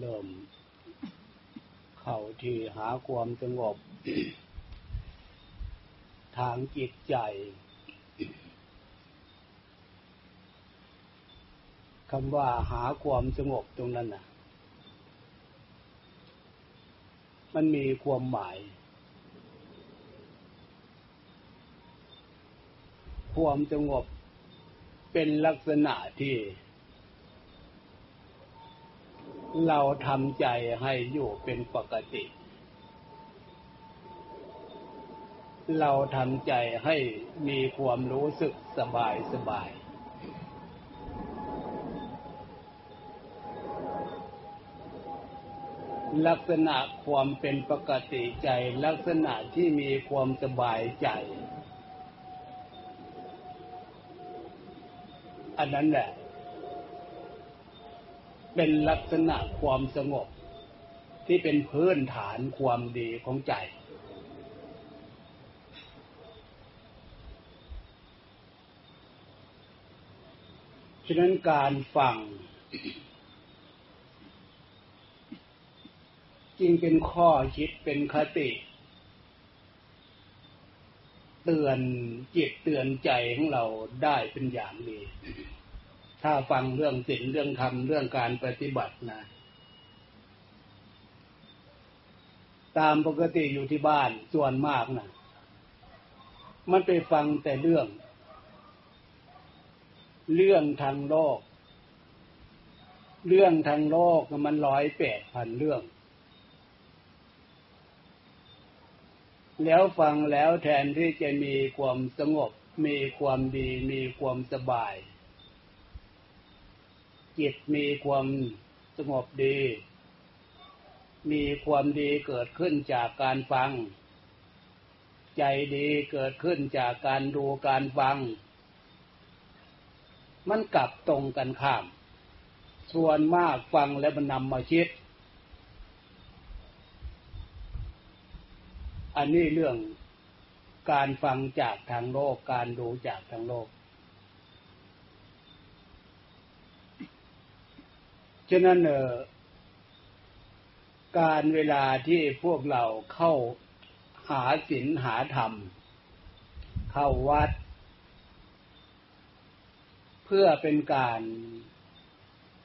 เริ่ม เข้าที่หาความสงบ ทางจิตใจคำว่าหาความสงบตรงนั้นน่ะ มันมีความหมาย ความสงบเป็นลักษณะที่ เราทำใจให้อยู่เป็นปกติ เราทำใจให้มีความรู้สึกสบายสบาย ลักษณะความเป็นปกติใจ ลักษณะที่มีความสบายใจ อันนั้นแหละ เป็นลักษณะความสงบ ที่เป็นพื้นฐานความดีของใจ ฉะนั้นการฟังจึงเป็นข้อคิดเป็นคติ เตือนจิตเตือนใจของเราได้เป็นอย่างดี ถ้าฟังเรื่องศีลเรื่องธรรมเรื่องการปฏิบัตินะ ตามปกติอยู่ที่บ้านส่วนมากนะมันไปฟังแต่เรื่อง เรื่องทางโลก เรื่องทางโลกมันร้อยแปดพันเรื่อง แล้วฟังแล้วแทนที่จะมีความสงบ มีความดี มีความสบาย จิตมีความสงบดี มีความดีเกิดขึ้นจากการฟัง ใจดีเกิดขึ้นจากการดูการฟัง มันกลับตรงกันข้าม ส่วนมากฟังแล้วมันนำมาคิด อันนี้เรื่องการฟังจากทางโลกการดูจากทางโลก ฉะนั้นเออการเวลาที่พวกเราเข้าหาศีลหาธรรม เข้าวัด เพื่อเป็นการ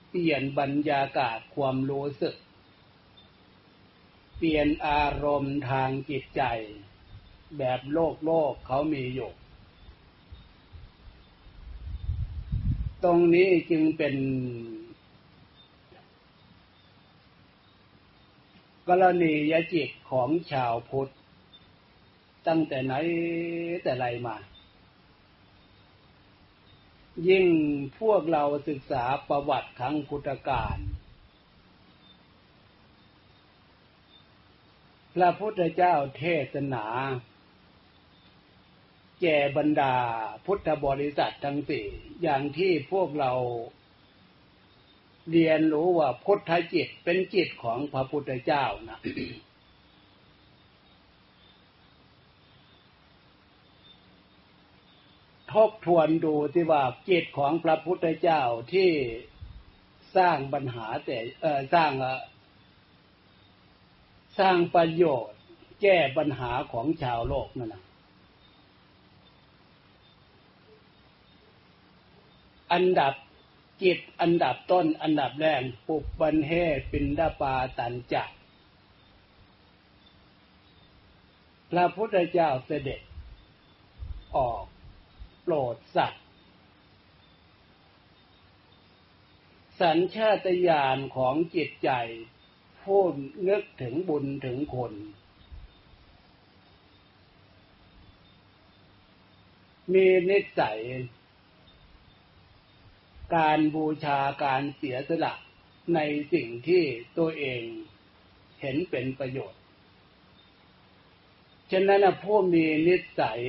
เปลี่ยนบรรยากาศความรู้สึก เปลี่ยนอารมณ์ทางจิตใจ แบบโลกโลกเขามีอยู่ ตรงนี้จึงเป็น กรณียจิตของชาวพุทธ ตั้งแต่ไหนแต่ไรมา ยิ่งพวกเราศึกษาประวัติครั้งพุทธกาลพระพุทธเจ้าเทศนา แก่บรรดาพุทธบริษัททั้งสี่อย่างที่พวกเรา เรียนรู้ว่าพุทธจิตเป็นจิตของพระพุทธเจ้านะทบทวนดูที่ว่าจิตของพระพุทธเจ้าที่สร้างปัญหาแต่เออสร้างสร้างประโยชน์ แก้ปัญหาของชาวโลกนั่นนะอันดับ จิตอันดับต้นอันดับแรกปุบบันเฮปินดาปาตันจักพระพุทธเจ้าเสด็จ ออกโปรดสัตว์ สัญชาตญาณของจิตใจผู้นึกถึงบุญถึงคน มีนิสัย การบูชาการเสียสละในสิ่งที่ตัวเองเห็นเป็นประโยชน์ ฉะนั้นผู้มีนิสัย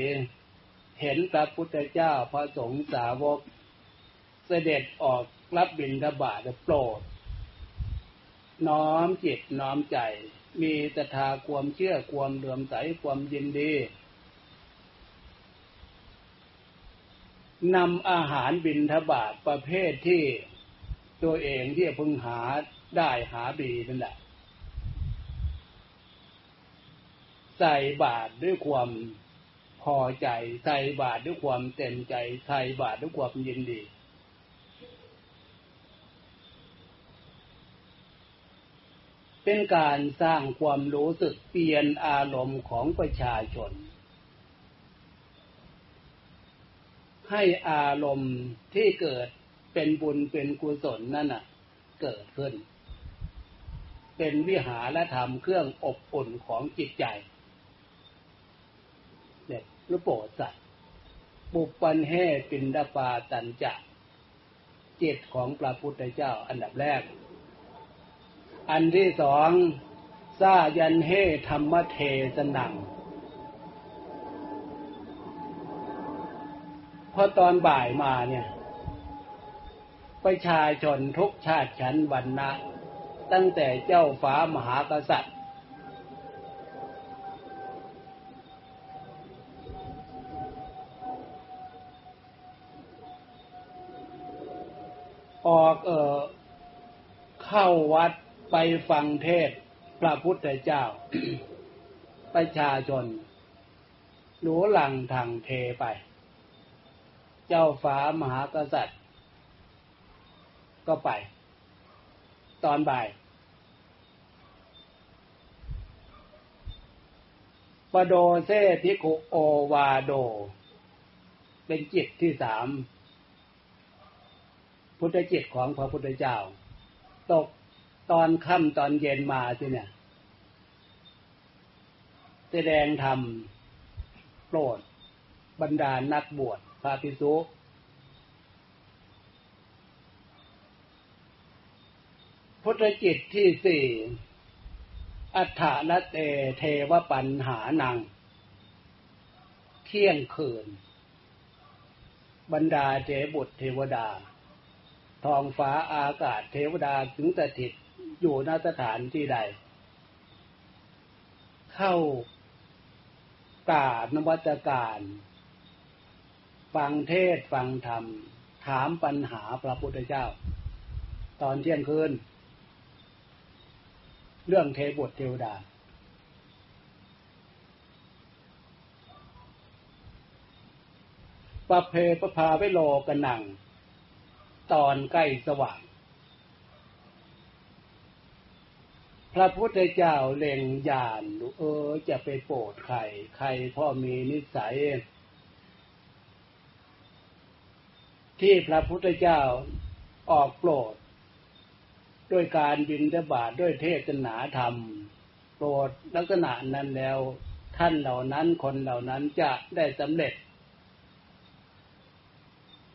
เห็นพระพุทธเจ้าพระสงฆ์สาวก เสด็จออกรับบิณฑบาตโปรด น้อมจิตน้อมใจ มีศรัทธาความเชื่อความเลื่อมใสความยินดี นำอาหารบินทบาทประเภทที่ตัวเองที่พึงหาได้หาบีนั่นแหละใส่บาตรด้วยความพอใจ ใส่บาตรด้วยความเต็มใจ ใส่บาตรด้วยความยินดี เป็นการสร้างความรู้สึกเปลี่ยนอารมณ์ของประชาชน ให้อารมณ์ที่เกิดเป็นบุญเป็นกุศลนั่นน่ะ เกิดขึ้น เป็นวิหารธรรมเครื่องอบอุ่นของจิตใจเด็กหรือโปรดสัตว์ปุปปันเฮปินดาปาตันจะจิตของพระพุทธเจ้าอันดับแรก อันที่สองซายันเฮธรรมเทสนัง อตอนบ่ายมาเนี่ย ประชาชนทุกชาติชั้นวรรณะ ตั้งแต่เจ้าฟ้ามหากษัตริย์ ออกเออเข้าวัดไปฟังเทศพระพุทธเจ้า ประชาชนหนูหลังทางเทไป เจ้าฟ้ามหากษัตริย์ ก็ไป ตอนบ่าย ปโดเซพิคุโอวาโด เป็นจิตที่สาม พุทธจิตของพระพุทธเจ้า ตกตอนค่ำตอนเย็นมาสิเนี่ยแสดงธรรมโปรดบรรดานักบวช พระภิกษุพุทธจิตที่สี่ อัฏฐานเตเทวปัญหานัง เที่ยงคืน บรรดาเทบุตรเทวดา ทองฟ้าอากาศเทวดาถึงสถิตอยู่ณสถานที่ใด เข้ากาดนวัตการ ฟังเทศฟังธรรม ถามปัญหาพระพุทธเจ้า ตอนเที่ยงคืน เรื่องเทบทเทวดาปเพปพาไวโลกันนัง ตอนใกล้สว่าง พระพุทธเจ้าเล็งยานเออจะไปโปรดใคร ใครพ่อมีนิสัย ที่พระพุทธเจ้าออกโปรด ด้วยการบินทบาทด้วยเทศนาธรรม โปรดลักษณะนั้นแล้ว ท่านเหล่านั้นคนเหล่านั้นจะได้สำเร็จ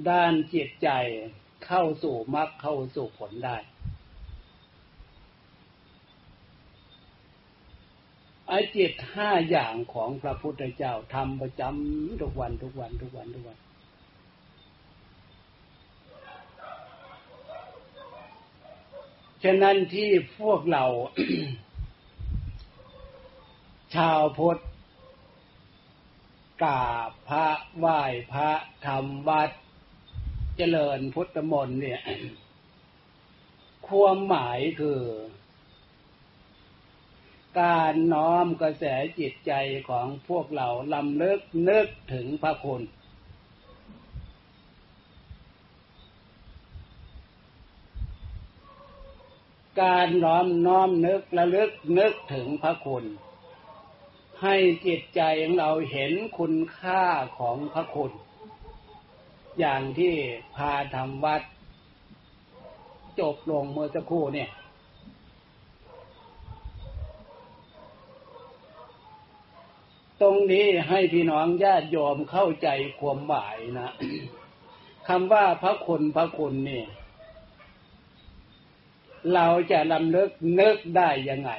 ด้านจิตใจเข้าสู่มรรคเข้าสู่ผลได้ ไอจิตห้าอย่างของพระพุทธเจ้าทำประจำทุกวันทุกวันทุกวันทุกวัน ฉะนั้นที่พวกเรา ชาวพุทธกราบพระไหว้พระทำวัดเจริญพุทธมนต์เนี่ย ความหมายคือ การน้อมกระแสจิตใจของพวกเราลำเลิกนึกถึงพระคุณ การน้อมน้อมนึกระลึกนึกถึงพระคุณ ให้จิตใจของเราเห็นคุณค่าของพระคุณ อย่างที่พาทำวัด จบลงเมื่อสักครู่เนี่ย ตรงนี้ให้พี่น้องญาติโยมเข้าใจความหมายนะคำว่าพระคุณพระคุณเนี่ย เราจะลำเลิกนึกได้ยังไง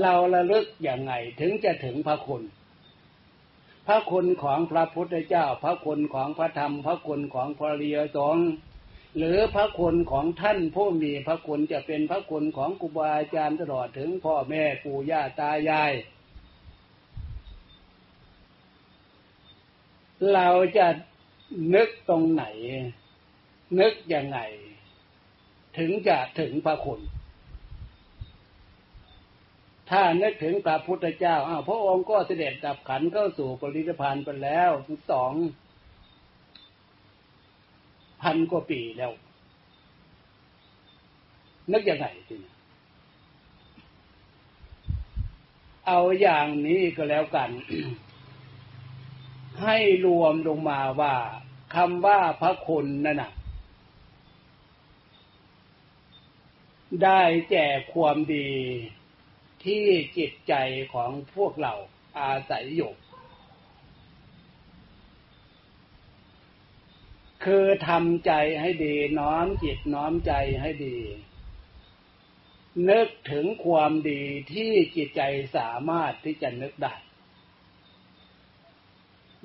เราระลึกย่างไงถึงจะถึงพระคุณ พระคุณของพระพุทธเจ้า พระคุณของพระธรรม พระคุณของพระเรียสงหรือพระคุณของท่านผู้มีพระคุณจะเป็นพระคุณของครูบาอาจารย์ตลอดถึงพ่อแม่ปู่ย่าตายาย เราจะนึกตรงไหน นึกยังไง ถึงจะถึงพระคุณ ถ้านึกถึงพระพุทธเจ้าอ้าวพระองค์ก็เสด็จดับขันเข้าสู่ปรินิพพานไปแล้วสองพันกว่าปีแล้ว นึกยังไงทีนี้เอาอย่างนี้ก็แล้วกัน ให้รวมลงมาว่าคำว่าพระคุณนั่นนะ ได้แจกความดีที่จิตใจของพวกเราอาศัยอยู่ คือทำใจให้ดีน้อมจิตน้อมใจให้ดี นึกถึงความดีที่จิตใจสามารถที่จะนึกได้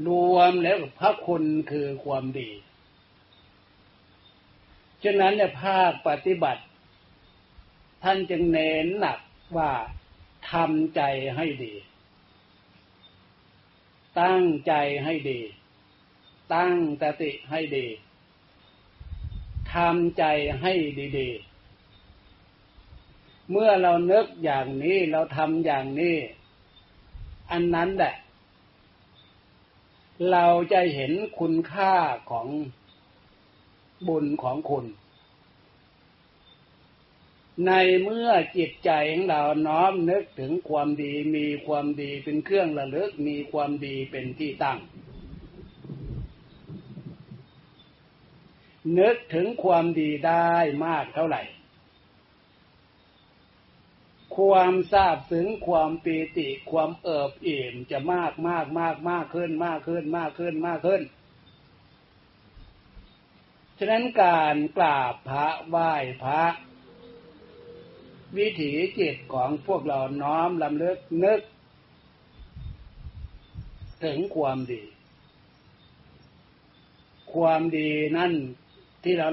รวมแล้วพระคุณคือความดี ฉะนั้นเนี่ยภาคปฏิบัติ ท่านจึงเน้นหนักว่าทำใจให้ดี ตั้งใจให้ดี ตั้งสติให้ดีทำใจให้ดีๆ เมื่อเราเนึกอย่างนี้เราทำอย่างนี้ อันนั้นแหละ เราจะเห็นคุณค่าของบุญของคุณ ในเมื่อจิตใจของเราน้อมนึกถึงความดีมีความดีเป็นเครื่องระลึกมีความดีเป็นที่ตั้ง นึกถึงความดีได้มากเท่าไหร่ ความทราบถึงความปีติความเอิบอิ่มจะมากมากมากมากขึ้นมากขึ้นมากขึ้นมากขึ้นฉะนั้นการกราบพระไหว้พระ วิถีจิตของพวกเราน้อมลำลึกนึก ถึงความดี ความดีนั่นที่เรา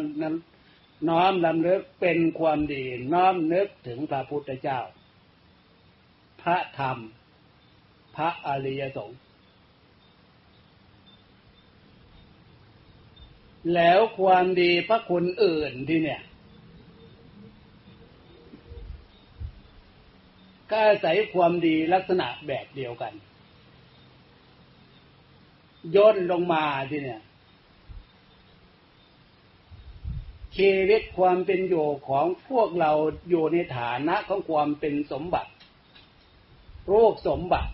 น้อมลำลึกเป็นความดี น้อมนึกถึงพระพุทธเจ้า พระธรรม พระอริยสงฆ์แล้วความดีพระคุณอื่นที่เนี่ย ก็อาศัยความดีลักษณะแบบเดียวกัน ย่นลงมาที่เนี่ยชีวิตความเป็นอยู่ของพวกเราอยู่ในฐานะของความเป็นสมบัติ รูปสมบัติ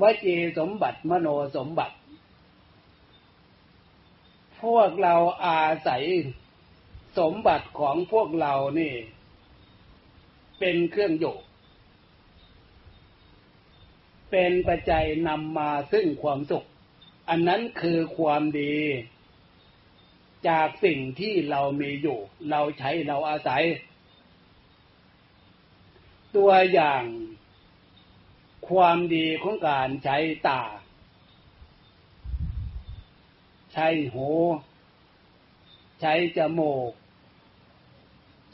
วจีสมบัติมโนสมบัติ พวกเราอาศัยสมบัติของพวกเรานี่ เป็นเครื่องอยู่เป็นปัจจัยนำมาซึ่งความสุข อันนั้นคือความดี จากสิ่งที่เรามีอยู่ เราใช้เราอาศัย ตัวอย่างความดีของการใช้ตา ใช้หู ใช้จมูก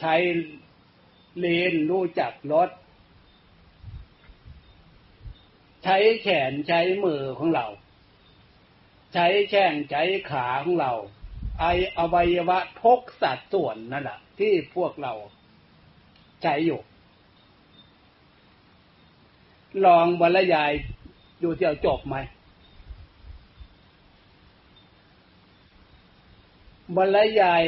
ใช้ ลนรู้จักรถใช้แขนใช้มือของเรา ใช้แข้งใช้ขาของเรา ไออวัยวะทกสัดส่วนนั่นแหละที่พวกเราใช้อยู่ ลองบรรยายดูเที่ยวจบไหมบรรยาย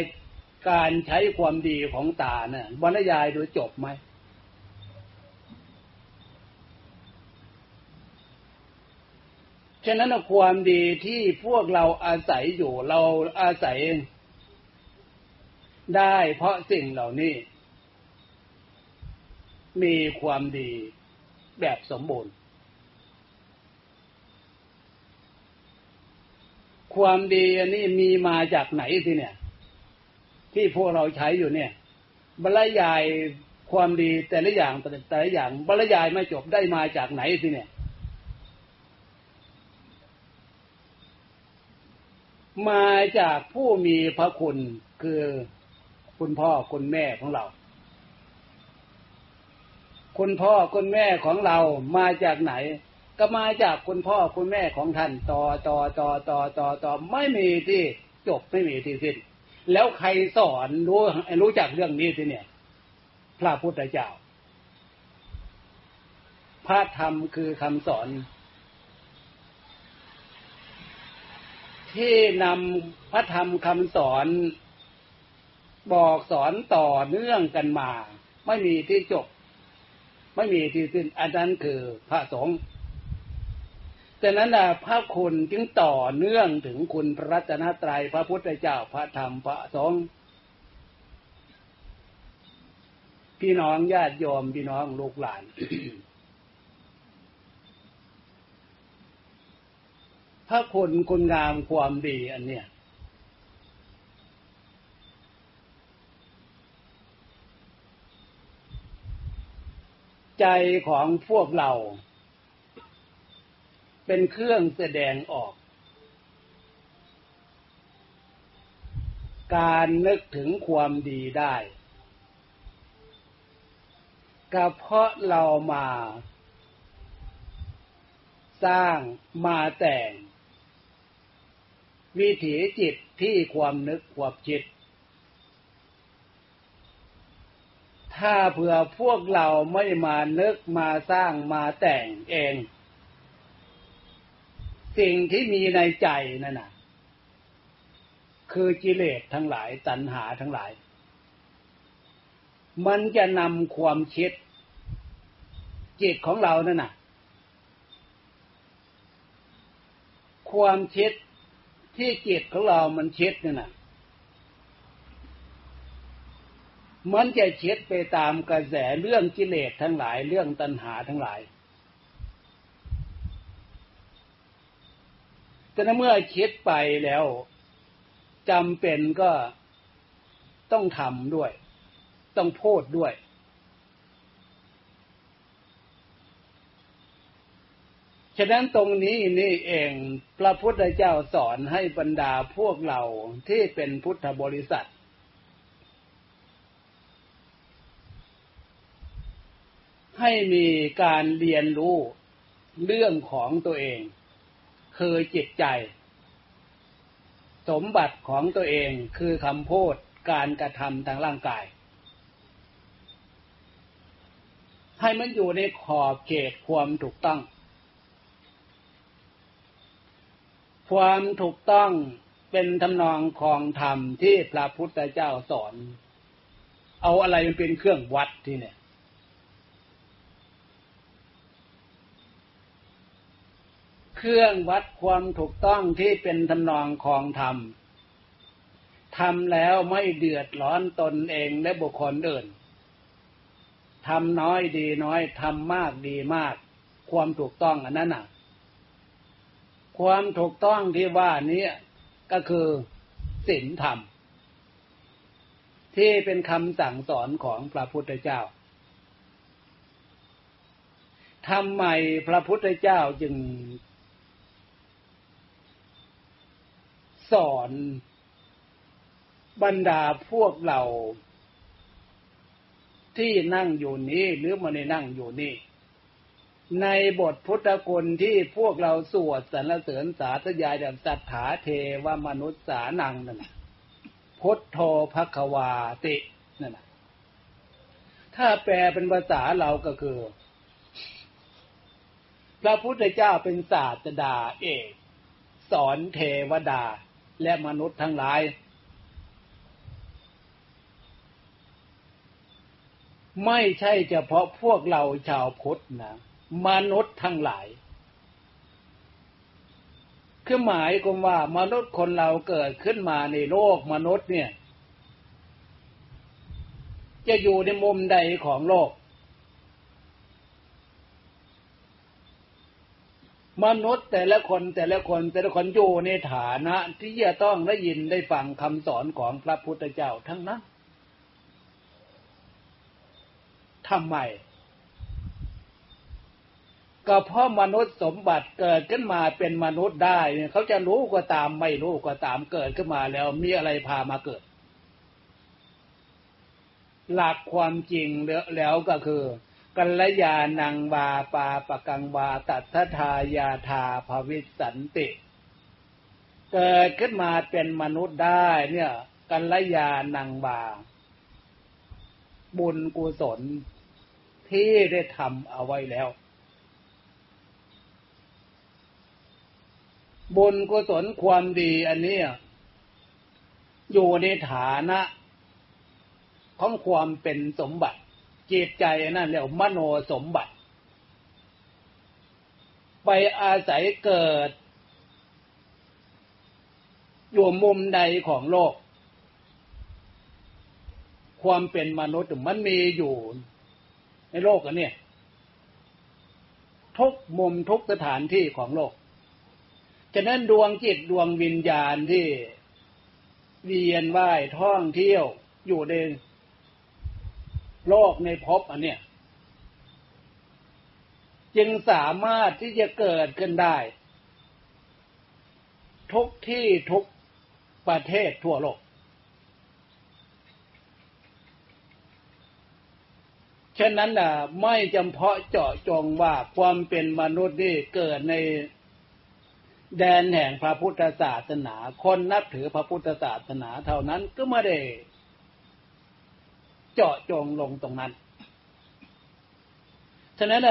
การใช้ความดีของตาเนี่ยบรรยายโดูจบไหม ฉะนั้นความดีที่พวกเราอาศัยอยู่เราอาศัย ได้เพราะสิ่งเหล่านี้ มีความดีแบบสมบูรณ์ ความดีอันนี้มีมาจากไหนสิเนี่ย ที่พวกเราใช้อยู่เนี่ยบรรยายความดีแต่ละอย่างแต่ละอย่างบรรยายไม่จบได้มาจากไหนสิเนี่ย มาจากผู้มีพระคุณคือคุณพ่อคุณแม่ของเรา คุณพ่อคุณแม่ของเรามาจากไหน ก็มาจากคุณพ่อคุณแม่ของท่านต่อต่อต่อต่อต่อต่อไม่มีที่จบไม่มีที่สิ้น แล้วใครสอนรู้รู้จักเรื่องนี้ทีเนี่ย พระพุทธเจ้า พระธรรมคือคำสอน ที่นำพระธรรมคำสอน บอกสอนต่อเนื่องกันมา ไม่มีที่จบ ไม่มีที่สิ้นอันนั้นคือพระสงฆ์ ดังนั้นพระคุณจึงต่อเนื่องถึงคุณพระรัตนตรัยพระพุทธเจ้าพระธรรมพระสงฆ์พี่น้องญาติโยมพี่น้องลูกหลาน พระคุณคุณงามความดีอันเนี้ยใจของพวกเรา เป็นเครื่องแสดงออก การนึกถึงความดีได้ก็เพราะเรามา สร้างมาแต่ง วิถีจิตที่ความนึกความจิต ถ้าเผื่อพวกเราไม่มานึกมาสร้างมาแต่งเอง สิ่งที่มีในใจนั่นน่ะ คือกิเลสทั้งหลายตัณหาทั้งหลาย มันจะนำความคิด จิตของเรานั่นน่ะ ความคิดที่จิตของเรามันคิดนั่นน่ะมันจะเช็ดไปตามกระแสเรื่องกิเลสทั้งหลายเรื่องตัณหาทั้งหลาย แต่เมื่อคิดไปแล้วจำเป็นก็ต้องทำด้วย ต้องพูดด้วย ฉะนั้นตรงนี้นี่เองพระพุทธเจ้าสอนให้บรรดาพวกเราที่เป็นพุทธบริษัท ให้มีการเรียนรู้เรื่องของตัวเอง คือจิตใจ สมบัติของตัวเองคือคำพูดการกระทำทางร่างกาย ให้มันอยู่ในขอบเขตความถูกต้อง ความถูกต้องเป็นทำนองของธรรมที่พระพุทธเจ้าสอน เอาอะไรเป็นเครื่องวัดที่เนี่ย เครื่องวัดความถูกต้องที่เป็นทำนองของธรรมทำแล้วไม่เดือดร้อนตนเองและบุคคลอื่นทำน้อยดีน้อยทำมากดีมาก ความถูกต้องอันนั้นน่ะ ความถูกต้องที่ว่านี้ก็คือศีลธรรม ที่เป็นคำสั่งสอนของพระพุทธเจ้าทำไมพระพุทธเจ้าจึง สอนบรรดาพวกเราที่นั่งอยู่นี้หรือมาในนั่งอยู่นี่ ในบทพุทธคุณที่พวกเราสวดสรรเสริญสาธยายแบบสัทธาเทวมนุษย์สานังนั่นพุทโธภควาตินั่นถ้าแปลเป็นภาษาเราก็คือ พระพุทธเจ้าเป็นศาสดาเอกสอนเทวดา และมนุษย์ทั้งหลาย ไม่ใช่เฉพาะพวกเราชาวพุทธนะมนุษย์ทั้งหลาย คือหมายความว่ามนุษย์คนเราเกิดขึ้นมาในโลกมนุษย์เนี่ย จะอยู่ในมุมใดของโลก มนุษย์แต่ละคนแต่ละคนแต่ละคนอยู่ในฐานะ ที่จะต้องได้ยินได้ฟังคำสอนของพระพุทธเจ้าทั้งนั้นทำไมก็เพราะมนุษย์สมบัติเกิดขึ้นมาเป็นมนุษย์ได้เนี่ยเขาจะรู้ก็ตามไม่รู้ก็ตามเกิดขึ้นมาแล้วมีอะไรพามาเกิด หลักความจริงแล้วก็คือ กัลยาณังวาปาปกังวาตัทธายาธาภวิสันติ เกิดขึ้นมาเป็นมนุษย์ได้เนี่ยกัลยาณังวาบุญกุศลที่ได้ทำเอาไว้แล้ว บุญกุศลความดีอันนี้อยู่ในฐานะของความเป็นสมบัติ จิตใจนั่นเรียกมโนสมบัติ ไปอาศัยเกิด อยู่มุมใดของโลก ความเป็นมนุษย์มันมีอยู่ในโลกอันนี้ทุกมุมทุกสถานที่ของโลก ฉะนั้นดวงจิตดวงวิญญาณที่เวียนว่ายท่องเที่ยวอยู่ใน โลกในภพอันเนี้ยจึงสามารถที่จะเกิดขึ้นได้ ทุกที่ทุกประเทศทั่วโลก ฉะนั้นน่ะไม่จำเพาะเจาะจงว่าความเป็นมนุษย์นี่เกิดในแดนแห่งพระพุทธศาสนา คนนับถือพระพุทธศาสนาเท่านั้นก็ไม่ได้ เจาะจงลงตรงนั้น ฉะนั้น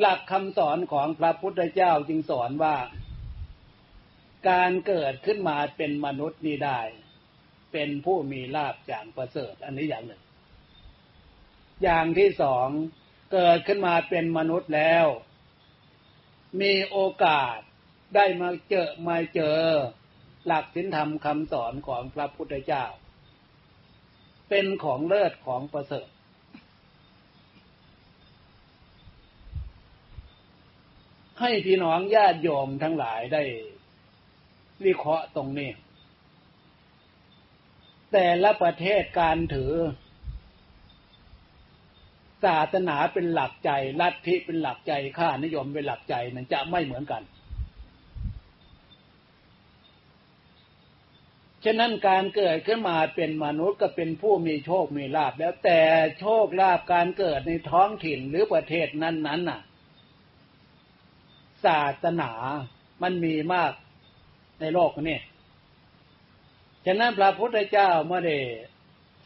หลักคำสอนของพระพุทธเจ้าจึงสอนว่า การเกิดขึ้นมาเป็นมนุษย์นี้ได้ เป็นผู้มีลาบอย่างประเสริฐ อันนี้อย่างหนึ่ง อย่างที่สองเกิดขึ้นมาเป็นมนุษย์แล้ว มีโอกาสได้มาเจอมาเจอ หลักศีลธรรมคำสอนของพระพุทธเจ้า เป็นของเลิศของประเสริฐ ให้พี่น้องญาติโยมทั้งหลายได้วิเคราะห์ตรงนี้ แต่ละประเทศการถือ ศาสนาเป็นหลักใจ ลัทธิเป็นหลักใจ ค่านิยมเป็นหลักใจนั้นจะไม่เหมือนกัน ฉะนั้นการเกิดขึ้นมาเป็นมนุษย์ก็เป็นผู้มีโชคมีลาภแล้วแต่โชคลาภการเกิดในท้องถิ่นหรือประเทศนั้นๆน่ะ ศาสนามันมีมากในโลกนี้ฉะนั้นพระพุทธเจ้าเมื่อได้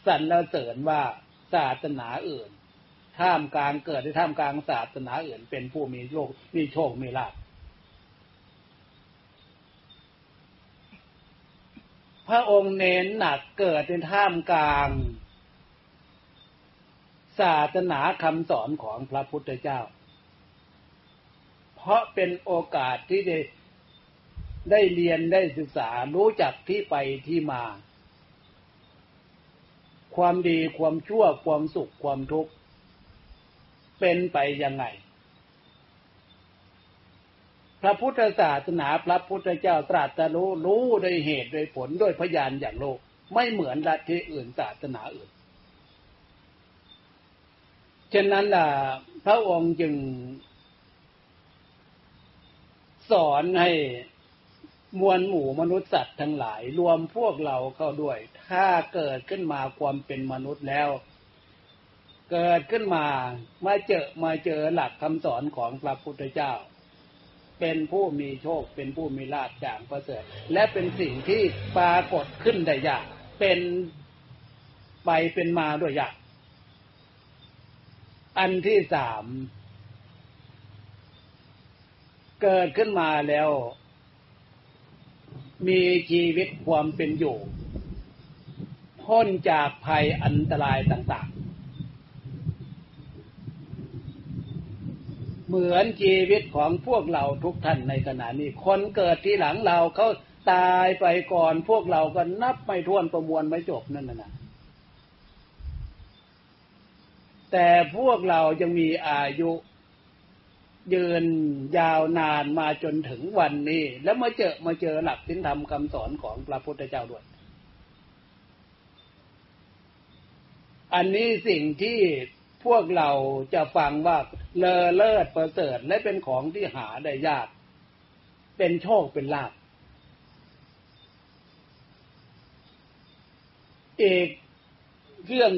สรรเสริญว่าศาสนาอื่น ท่ามกลางเกิดในท่ามกลางศาสนาอื่น เป็นผู้มีโชคมีโชคมีลาภ พระองค์เน้นหนักเกิดในท่ามกลาง ศาสนาคำสอนของพระพุทธเจ้า เพราะเป็นโอกาสที่ได้ได้เรียนได้ศึกษารู้จักที่ไปที่มา ความดีความชั่วความสุขความทุกข์ เป็นไปยังไง พระพุทธศาสนาพระพุทธเจ้าตรัสรู้รู้โดยเหตุโดยผลด้วยพยานอย่างโลก ไม่เหมือนลัทธิอื่นศาสนาอื่นฉะนั้นล่ะพระองค์จึง สอนให้มวลหมู่มนุษย์สัตว์ทั้งหลาย รวมพวกเราเข้าด้วย ถ้าเกิดขึ้นมาความเป็นมนุษย์แล้ว เกิดขึ้นมามาเจอมาเจอหลักคำสอนของพระพุทธเจ้า เป็นผู้มีโชค เป็นผู้มีลาภอย่างประเสริฐและเป็นสิ่งที่ปรากฏขึ้นได้ยาก เป็นไปเป็นมาด้วยยาก อันที่สามเกิดขึ้นมาแล้ว มีชีวิตความเป็นอยู่ พ้นจากภัยอันตรายต่าง เหมือนชีวิตของพวกเราทุกท่านในขณะนี้ คนเกิดที่หลังเราเขาตายไปก่อนพวกเราก็นับไม่ถ้วนประมวลไม่จบนั่นนะแต่พวกเรายังมีอายุยืนยาวนานมาจนถึงวันนี้ แล้วมาเจอมาเจอหลักสินธรรมคำสอนของพระพุทธเจ้าด้วย อันนี้สิ่งที่ พวกเราจะฟังว่าเลอเลิศประเสริฐและเป็นของที่หาได้ยาก เป็นโชคเป็นลาภอีกเรื่อง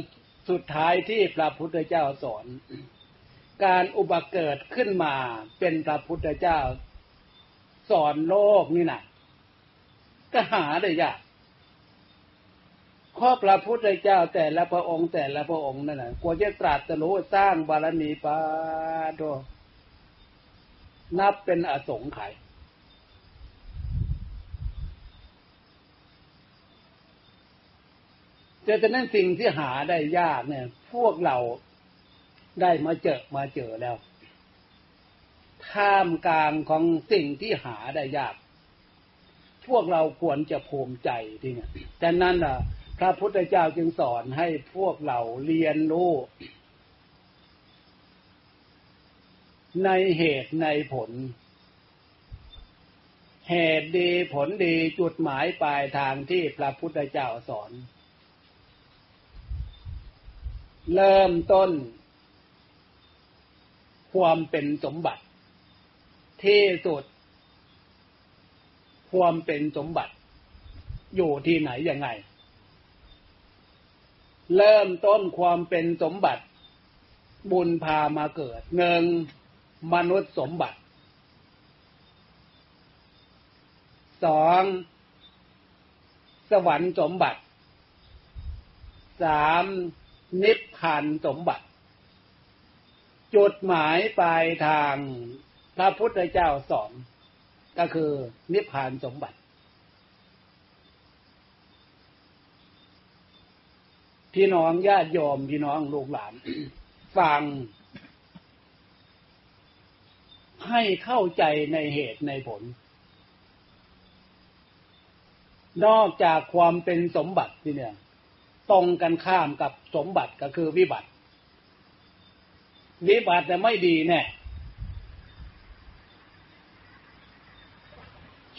สุดท้ายที่พระพุทธเจ้าสอน การอุบัติเกิดขึ้นมาเป็นพระพุทธเจ้า สอนโลกนี่นะก็หาได้ยาก ข้อพระพุทธเจ้าแต่ละพระองค์แต่ละพระองค์นั่นนะกว่าจะตรัสรู้สร้างบารมีปาโดนับเป็นอสงไขยแต่ฉะนั้นสิ่งที่หาได้ยากเนี่ย พวกเราได้มาเจอมาเจอแล้ว ท่ามกลางของสิ่งที่หาได้ยาก พวกเราควรจะภูมิใจที่เนี่ยดังนั้นอะ พระพุทธเจ้าจึงสอนให้พวกเราเรียนรู้ในเหตุในผล เหตุดีผลดีจุดหมายปลายทางที่พระพุทธเจ้าสอน เริ่มต้น ความเป็นสมบัติ ที่สุด ความเป็นสมบัติ อยู่ที่ไหนยังไง เริ่มต้นความเป็นสมบัติ บุญพามาเกิดหนึ่งมนุษย์สมบัติสองสวรรค์สมบัติสามนิพพานสมบัติ จุดหมายปลายทางพระพุทธเจ้าสอนก็คือนิพพานสมบัติ พี่น้องญาติโยมพี่น้องลูกหลาน ฟัง ให้เข้าใจในเหตุในผล นอกจากความเป็นสมบัติที่เนี่ย ตรงกันข้ามกับสมบัติก็คือวิบัติ วิบัติแต่ไม่ดีแน่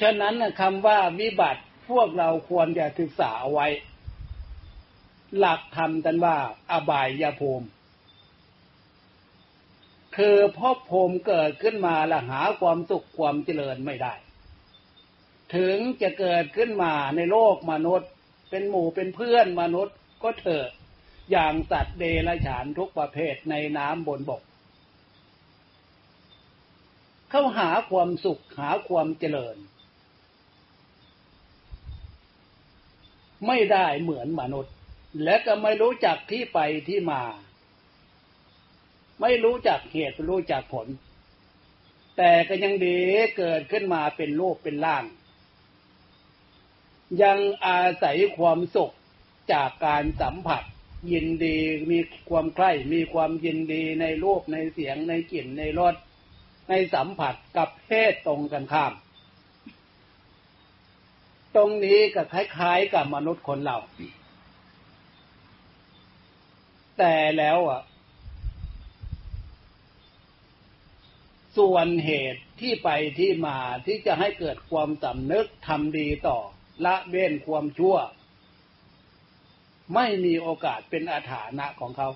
ฉะนั้นคำว่าวิบัติพวกเราควรจะศึกษาเอาไว้ หลักธรรมกันว่า อบายยภูมิ คือพ่อภูมิเกิดขึ้นมาและหาความสุขความเจริญไม่ได้ ถึงจะเกิดขึ้นมาในโลกมนุษย์ เป็นหมู่เป็นเพื่อนมนุษย์ก็เถอะอย่างสัตว์เดรัจฉานทุกประเภทในน้ำบนบก เขาหาความสุขหาความเจริญ ไม่ได้เหมือนมนุษย์ และก็ไม่รู้จักที่ไปที่มา ไม่รู้จักเหตุรู้จักผล แต่ก็ยังดีเกิดขึ้นมาเป็นรูปเป็นร่าง ยังอาศัยความสุขจากการสัมผัส ยินดีมีความใคร่มีความยินดีในรูปในเสียงในกลิ่นในรสในสัมผัสกับเพศตรงกันข้าม ตรงนี้ก็คล้ายๆกับมนุษย์คนเรา แต่แล้วอะ ส่วนเหตุที่ไปที่มาที่จะให้เกิดความสำนึกทำดีต่อ ละเว้นความชั่ว ไม่มีโอกาสเป็นอาถานะของเขา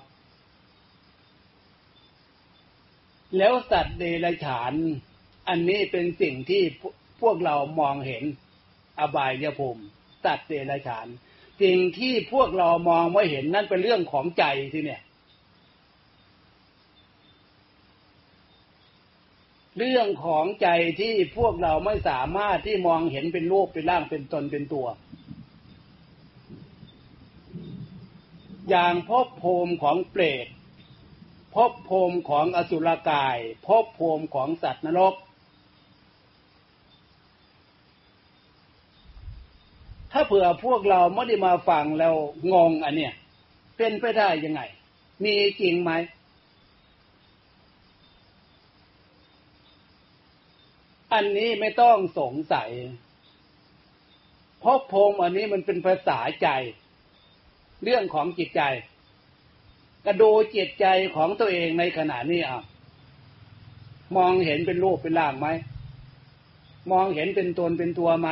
แล้วสัตว์เดรัจฉาน อันนี้เป็นสิ่งที่พวกเรามองเห็นอบายยภูมิสัตว์เดรัจฉาน สิ่งที่พวกเรามองไม่เห็นนั่นเป็นเรื่องของใจที่เนี่ย เรื่องของใจที่พวกเราไม่สามารถที่มองเห็นเป็นรูปเป็นร่างเป็นตนเป็นตัว อย่างภพภูมิของเปรตภพภูมิของอสุรกายภพภูมิของสัตว์นรก ถ้าเผื่อพวกเราไม่ได้มาฟังแล้วงงอันเนี้ยเป็นไปได้ยังไง มีจริงไหมอันนี้ไม่ต้องสงสัยภพภูมิอันนี้มันเป็นภาษาใจ เรื่องของจิตใจก็ดูจิตใจของตัวเองในขณะนี้อะมองเห็นเป็นรูปเป็นร่างไหม มองเห็นเป็นตนเป็นตัวไหม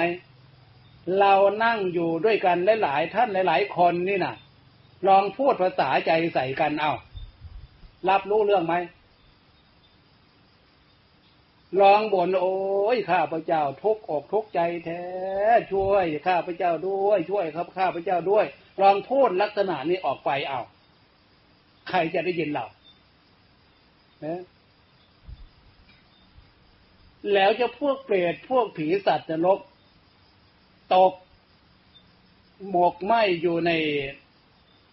เรานั่งอยู่ด้วยกันหลายๆท่านหลาย ๆ คนนี่นะลองพูดภาษาใจใส่กันเอารับรู้เรื่องไหมลองบ่นโอ้ยข้าพเจ้าทุกอกทุกใจแท้ ช่วยข้าพเจ้าด้วย ช่วยครับข้าพเจ้าด้วย ลองพูดลักษณะนี้ออกไปเอา ใครจะได้ยินเรานะแล้วจะพวกเปรตพวกผีสัตว์นรก ตกหมกไหมอยู่ใน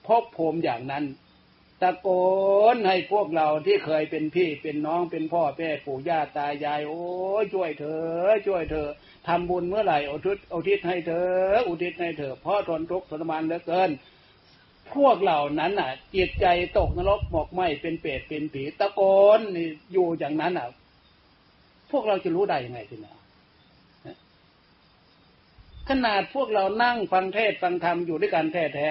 ภพภูมิอย่างนั้น ตะโกนให้พวกเราที่เคยเป็นพี่เป็นน้องเป็นพ่อแม่ปู่ย่าตายาย โอ้ช่วยเธอ ช่วยเธอทำบุญเมื่อไหร่อุทิศอุทิศให้เธอ อุทิศให้เธอพ่อทนทุกข์ทรมานเหลือเกิน พวกเหล่านั้นอะจิตใจตกนรกหมกไหมเป็นเปรตเป็นผีตะโกนอยู่อย่างนั้นอะ พวกเราจะรู้ได้ยังไงทีนี้ ขนาดพวกเรานั่งฟังเทศฟังธรรมอยู่ด้วยกันแท้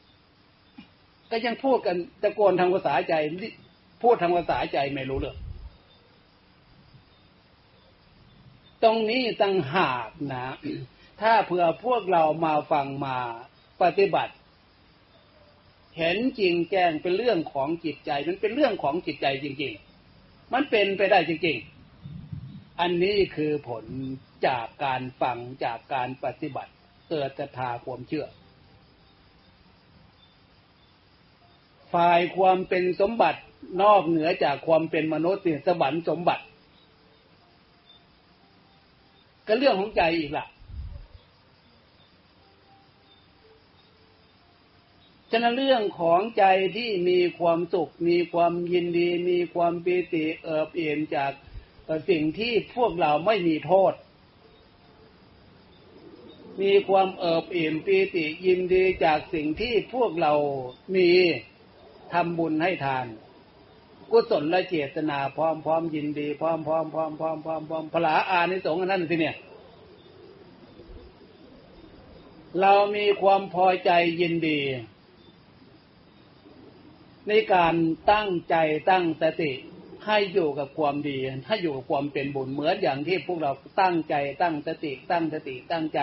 ๆก็ยังพูดกันตะโกนทางภาษาใจ พูดทางภาษาใจไม่รู้เรื่องตรงนี้ตั้งหากนะ ถ้าเผื่อพวกเรามาฟังมาปฏิบัติ เห็นจริงแจ้งเป็นเรื่องของจิตใจ มันเป็นเรื่องของจิตใจจริง ๆ มันเป็นไปได้จริง ๆ อันนี้คือผลจากการฟังจากการปฏิบัติ เกิดศรัทธาความเชื่อ ฝ่ายความเป็นสมบัตินอกเหนือจากความเป็นมนุษย์สวรรค์สมบัติ ก็เรื่องของใจอีกละ่ะ ฉะนั้นเรื่องของใจที่มีความสุข มีความยินดี มีความปีติเอิบเอี่ยมจาก สิ่งที่พวกเราไม่มีโทษ มีความเอิบอิ่มปีติยินดีจากสิ่งที่พวกเรามีทำบุญให้ทาน กุศลและเจตนาพร้อมพร้อมยินดีพร้อมพร้อมพร้อมพร้อมพร้อมพร้อมพลาอานิสงส์นั่นสิเนี่ย เรามีความพอใจยินดีในการตั้งใจตั้งสติ ให้อยู่กับความดี ให้อยู่กับความเป็นบุญเหมือนอย่างที่พวกเราตั้งใจตั้งสติตั้งสติตั้งใจ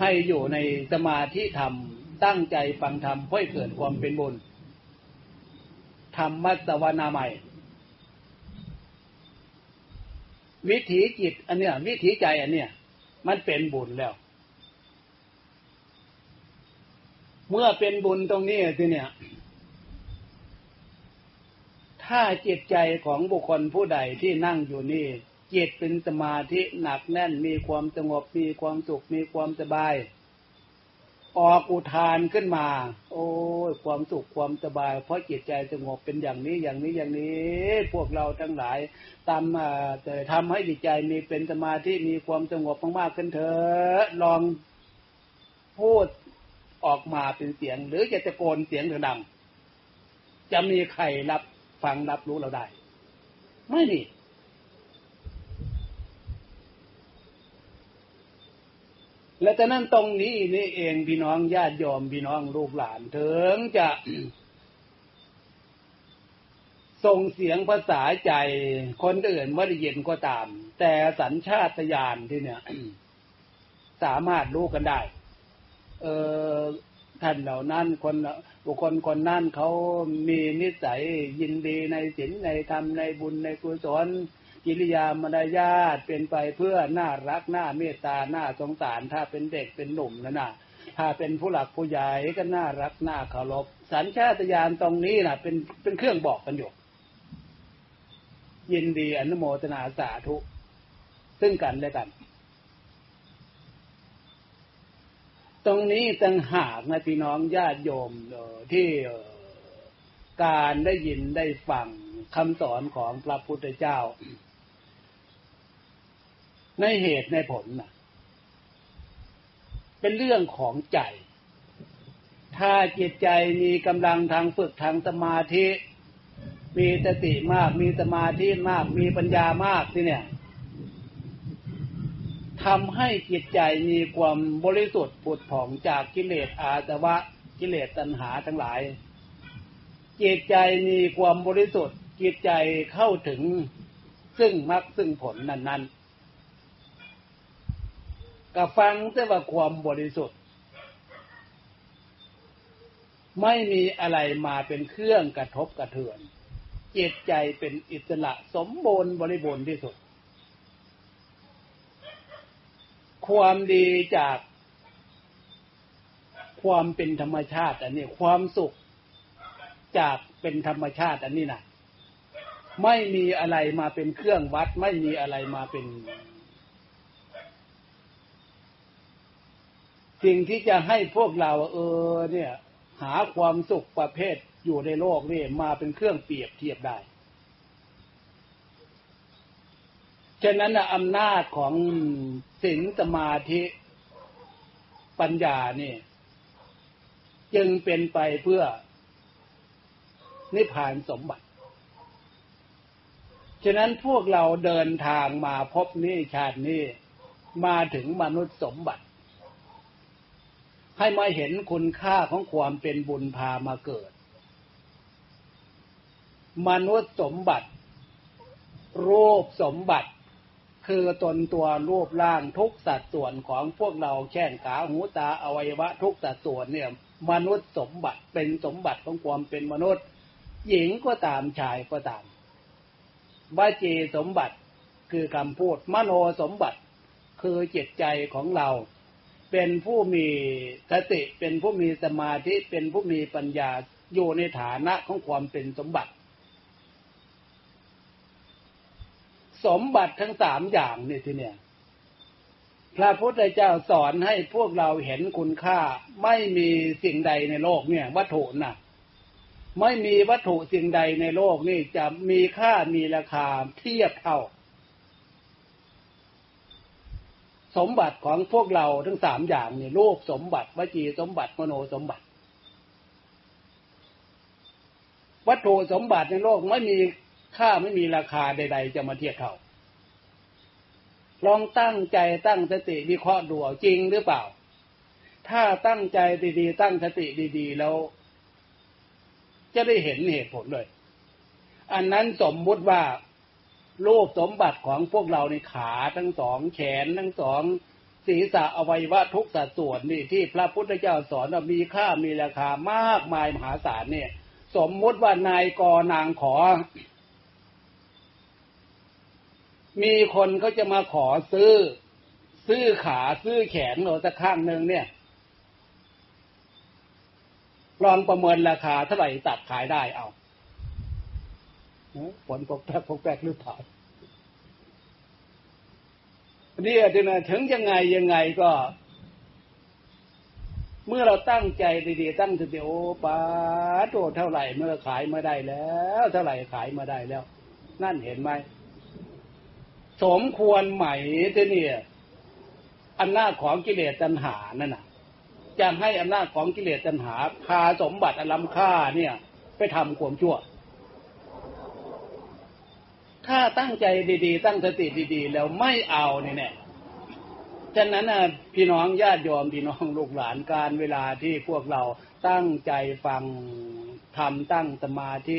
ให้อยู่ในสมาธิธรรม ตั้งใจฟังธรรมเพื่อเกิดความเป็นบุญธรรมะสวนาใหม่ วิถีจิต อันเนี้ย วิถีใจอันเนี้ยมันเป็นบุญแล้ว เมื่อเป็นบุญตรงนี้ทีเนี่ย ถ้าจิตใจของบุคคลผู้ใดที่นั่งอยู่นี่ จิตเป็นสมาธิหนักแน่นมีความสงบมีความสุขมีความสบาย ออกอุทานขึ้นมา โอ้ยความสุขความสบาย เพราะจิตใจสงบเป็นอย่างนี้อย่างนี้อย่างนี้ พวกเราทั้งหลายตามแต่ทำให้จิตใจมีเป็นสมาธิมีความสงบมากๆขึ้นเถอะลองพูดออกมาเป็นเสียง หรือจะตะโกนเสียงดังจะมีใครรับ ฟังรับรู้เราได้ ไม่นี่และแต่นั้นตรงนี้นี่เองพี่น้องญาติยอมพี่น้องลูกหลานถึงจะส่งเสียงภาษาใจคนอื่นไม่ได้ยินก็ตาม แต่สัญชาตญาณที่เนี่ย สามารถรู้กันได้ เออท่านเหล่านั้นคน บุคคลคนนั้นเขามีนิสัยยินดีในศีลในธรรมในบุญในกุศลกิริยามารยาทเป็นไปเพื่อน่ารักน่าเมตตาน่าสงสารถ้าเป็นเด็กเป็นหนุ่มนะนะถ้าเป็นผู้หลักผู้ใหญ่ก็น่ารักน่าเคารพสัญชาตญาณตรงนี้นะเป็นเป็นเครื่องบอกกันอยู่ยินดีอนุโมทนาสาธุ ซึ่งกันและกัน ตรงนี้ต่างหากนะพี่น้องญาติโยมที่การได้ยินได้ฟังคำสอนของพระพุทธเจ้า ในเหตุในผลนะเป็นเรื่องของใจ ถ้าจิตใจมีกำลังทางฝึกทางสมาธิ มีสติมาก มีสมาธิมาก มีปัญญามากที่เนี่ย ทำให้จิตใจมีความบริสุทธิ์ผุดผ่องจากกิเลสอาสวะกิเลสตัณหาทั้งหลาย จิตใจมีความบริสุทธิ์จิตใจเข้าถึงซึ่งมรรคซึ่งผลนั้นๆก็ฟังแต่ว่าความบริสุทธิ์ ไม่มีอะไรมาเป็นเครื่องกระทบกระเทือนจิตใจเป็นอิสระสมบูรณ์บริบูรณ์ที่สุด ความดีจากความเป็นธรรมชาติ อันนี้ความสุขจากเป็นธรรมชาติ อันนี้นะไม่มีอะไรมาเป็นเครื่องวัด ไม่มีอะไรมาเป็น สิ่งที่จะให้พวกเรา เออ เนี่ย หาความสุขประเภทอยู่ในโลกนี่มาเป็นเครื่องเปรียบเทียบได้ ฉะนั้นอำนาจของศีลสมาธิปัญญานี่ จึงเป็นไปเพื่อนิพพานสมบัติ ฉะนั้นพวกเราเดินทางมาพบนี้ชาตินี้มาถึงมนุษย์สมบัติ ให้มาเห็นคุณค่าของความเป็นบุญพามาเกิด มนุษย์สมบัติรูปสมบัติ คือตนตัวรูปร่างทุกสัดส่วนของพวกเราแข้งขาหูตาอวัยวะทุกสัดส่วนเนี่ยมนุษย์สมบัติเป็นสมบัติของความเป็นมนุษย์ หญิงก็ตามชายก็ตามวาจีสมบัติคือคำพูดมโนสมบัติคือจิตใจของเรา เป็นผู้มีสติเป็นผู้มีสมาธิเป็นผู้มีปัญญาอยู่ในฐานะของความเป็นสมบัติ สมบัติทั้งสามอย่างเนี่ยทีเนี่ย พระพุทธเจ้าสอนให้พวกเราเห็นคุณค่า ไม่มีสิ่งใดในโลกเนี่ย วัตถุน่ะ ไม่มีวัตถุสิ่งใดในโลกนี่จะมีค่ามีราคาเทียบเท่า สมบัติของพวกเราทั้งสามอย่างนี่รูปสมบัติวจีสมบัติมโนสมบัติ วัตถุสมบัติในโลกไม่มี ค่าไม่มีราคาใด ๆ จะมาเทียบเท่าลองตั้งใจตั้งสติวิเคราะห์ดูจริงหรือเปล่า ถ้าตั้งใจดีๆ ตั้งสติดีๆ แล้ว จะได้เห็นเหตุผลเลย อันนั้นสมมุติว่ารูปสมบัติของพวกเราในขาทั้งสองแขนทั้งสองศีรษะอวัยวะทุกสัดส่วนนี่ที่พระพุทธเจ้าสอนว่ามีค่ามีราคามากมายมหาศาลเนี่ย สมมุติว่านายกนางขอ มีคนเขาจะมาขอซื้อ ซื้อขาซื้อแขนเราสักข้างหนึ่งเนี่ย ลองประเมินราคาเท่าไหร่ตัดขายได้เอาผลปกแปกปกแปกหรือเปล่าเนี่ยทีนะถึงยังไงยังไงก็ เมื่อเราตั้งใจดีๆตั้งสติโอปาโตเท่าไหร่เมื่อขายมาได้แล้ว เท่าไหร่ขายมาได้แล้ว นั่นเห็นไหม สมควรไหมทีนี่อำนาจของกิเลสตัณหานั่นน่ะจะให้อำนาจของกิเลสตัณหา พาสมบัติอลัมค่าเนี่ย ไปทำความชั่ว ถ้าตั้งใจดีๆ ตั้งสติดีๆ แล้วไม่เอาเนี่ยเนี่ยฉะนั้นนะพี่น้องญาติโยมพี่น้องลูกหลานการเวลาที่พวกเราตั้งใจฟังทำตั้งสมาธิ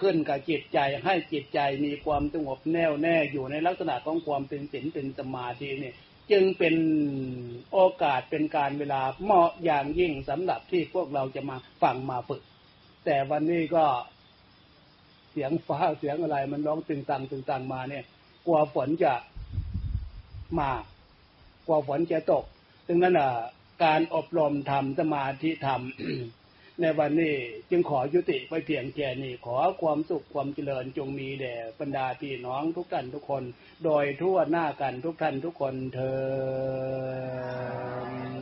ขึ้นกับจิตใจให้จิตใจมีความสงบแน่วแน่อยู่ในลักษณะของความเป็นศีลเป็นสมาธิเนี่ยจึงเป็นโอกาสเป็นการเวลาเหมาะอย่างยิ่งสำหรับที่พวกเราจะมาฟังมาฝึก แต่วันนี้ก็เสียงฟ้าเสียงอะไรมันร้องตึงตังตึงตังมาเนี่ย กลัวฝนจะมากลัวฝนจะตก ดังนั้นอะการอบรมทำสมาธิทำ ในวันนี้จึงขอยุติไปเพียงแค่นี้ขอความสุขความเจริญจงมีแด่บรรดาพี่น้องทุกท่านทุกคน โดยทั่วหน้ากันทุกท่านทุกคนเธอ